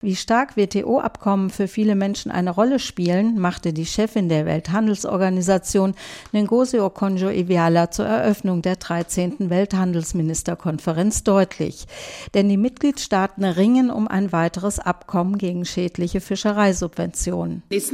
Wie stark WTO-Abkommen für viele Menschen eine Rolle spielen, machte die Chefin der Welthandelsorganisation Ngozi Okonjo-Iweala zur Eröffnung der 13. Welthandelsministerkonferenz deutlich. Denn die Mitgliedstaaten ringen um ein weiteres Abkommen gegen schädliche Fischereisubventionen. Es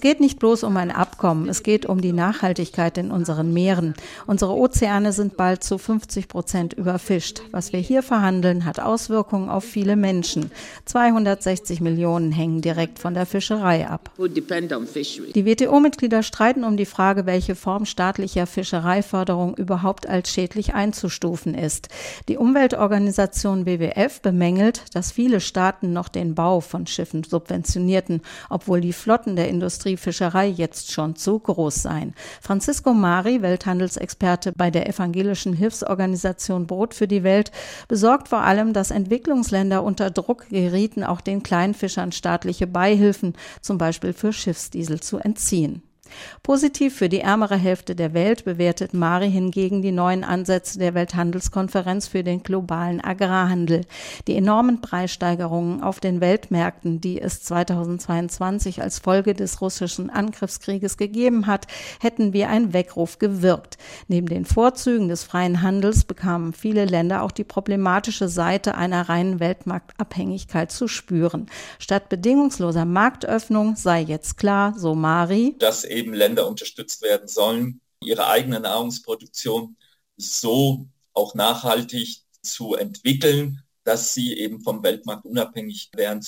geht nicht bloß um ein Abkommen, es geht um die Nachhaltigkeit in unseren Meeren. Unsere Ozeane sind bald zu 50 Prozent überfischt. Was wir hier verhandeln, hat Auswirkungen auf viele Menschen. Menschen. 260 Millionen hängen direkt von der Fischerei ab. Die WTO-Mitglieder streiten um die Frage, welche Form staatlicher Fischereiförderung überhaupt als schädlich einzustufen ist. Die Umweltorganisation WWF bemängelt, dass viele Staaten noch den Bau von Schiffen subventionierten, obwohl die Flotten der Industriefischerei jetzt schon zu groß seien. Francisco Mari, Welthandelsexperte bei der evangelischen Hilfsorganisation Brot für die Welt, besorgt vor allem, dass Entwicklungsländer unter unter Druck gerieten, auch den Kleinfischern staatliche Beihilfen, zum Beispiel für Schiffsdiesel, zu entziehen. Positiv für die ärmere Hälfte der Welt bewertet Mari hingegen die neuen Ansätze der Welthandelskonferenz für den globalen Agrarhandel. Die enormen Preissteigerungen auf den Weltmärkten, die es 2022 als Folge des russischen Angriffskrieges gegeben hat, hätten wie ein Weckruf gewirkt. Neben den Vorzügen des freien Handels bekamen viele Länder auch die problematische Seite einer reinen Weltmarktabhängigkeit zu spüren. Statt bedingungsloser Marktöffnung sei jetzt klar, so Mari, dass eben Länder unterstützt werden sollen, ihre eigene Nahrungsproduktion so auch nachhaltig zu entwickeln, dass sie eben vom Weltmarkt unabhängig wären,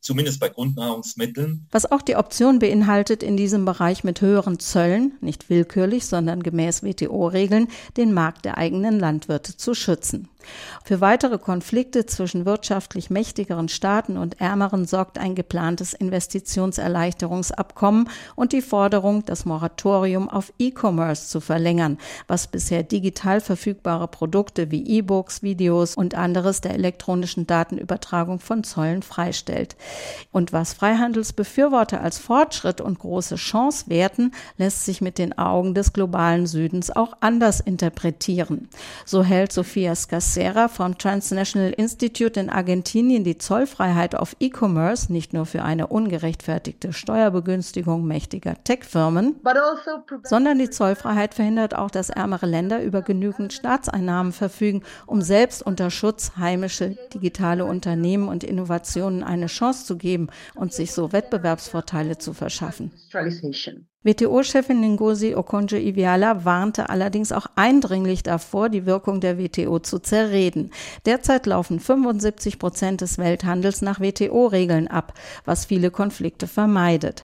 zumindest bei Grundnahrungsmitteln. Was auch die Option beinhaltet, in diesem Bereich mit höheren Zöllen, nicht willkürlich, sondern gemäß WTO-Regeln, den Markt der eigenen Landwirte zu schützen. Für weitere Konflikte zwischen wirtschaftlich mächtigeren Staaten und ärmeren sorgt ein geplantes Investitionserleichterungsabkommen und die Forderung, das Moratorium auf E-Commerce zu verlängern, was bisher digital verfügbare Produkte wie E-Books, Videos und anderes der elektronischen Datenübertragung von Zollen freistellt. Und was Freihandelsbefürworter als Fortschritt und große Chance werten, lässt sich mit den Augen des globalen Südens auch anders interpretieren. So hält Sophia Scassini Serra vom Transnational Institute in Argentinien die Zollfreiheit auf E-Commerce nicht nur für eine ungerechtfertigte Steuerbegünstigung mächtiger Tech-Firmen, also sondern die Zollfreiheit verhindert auch, dass ärmere Länder über genügend Staatseinnahmen verfügen, um selbst unter Schutz heimische digitale Unternehmen und Innovationen eine Chance zu geben und sich so Wettbewerbsvorteile zu verschaffen. WTO-Chefin Ngozi Okonjo-Iweala warnte allerdings auch eindringlich davor, die Wirkung der WTO zu zerreden. Derzeit laufen 75 Prozent des Welthandels nach WTO-Regeln ab, was viele Konflikte vermeidet.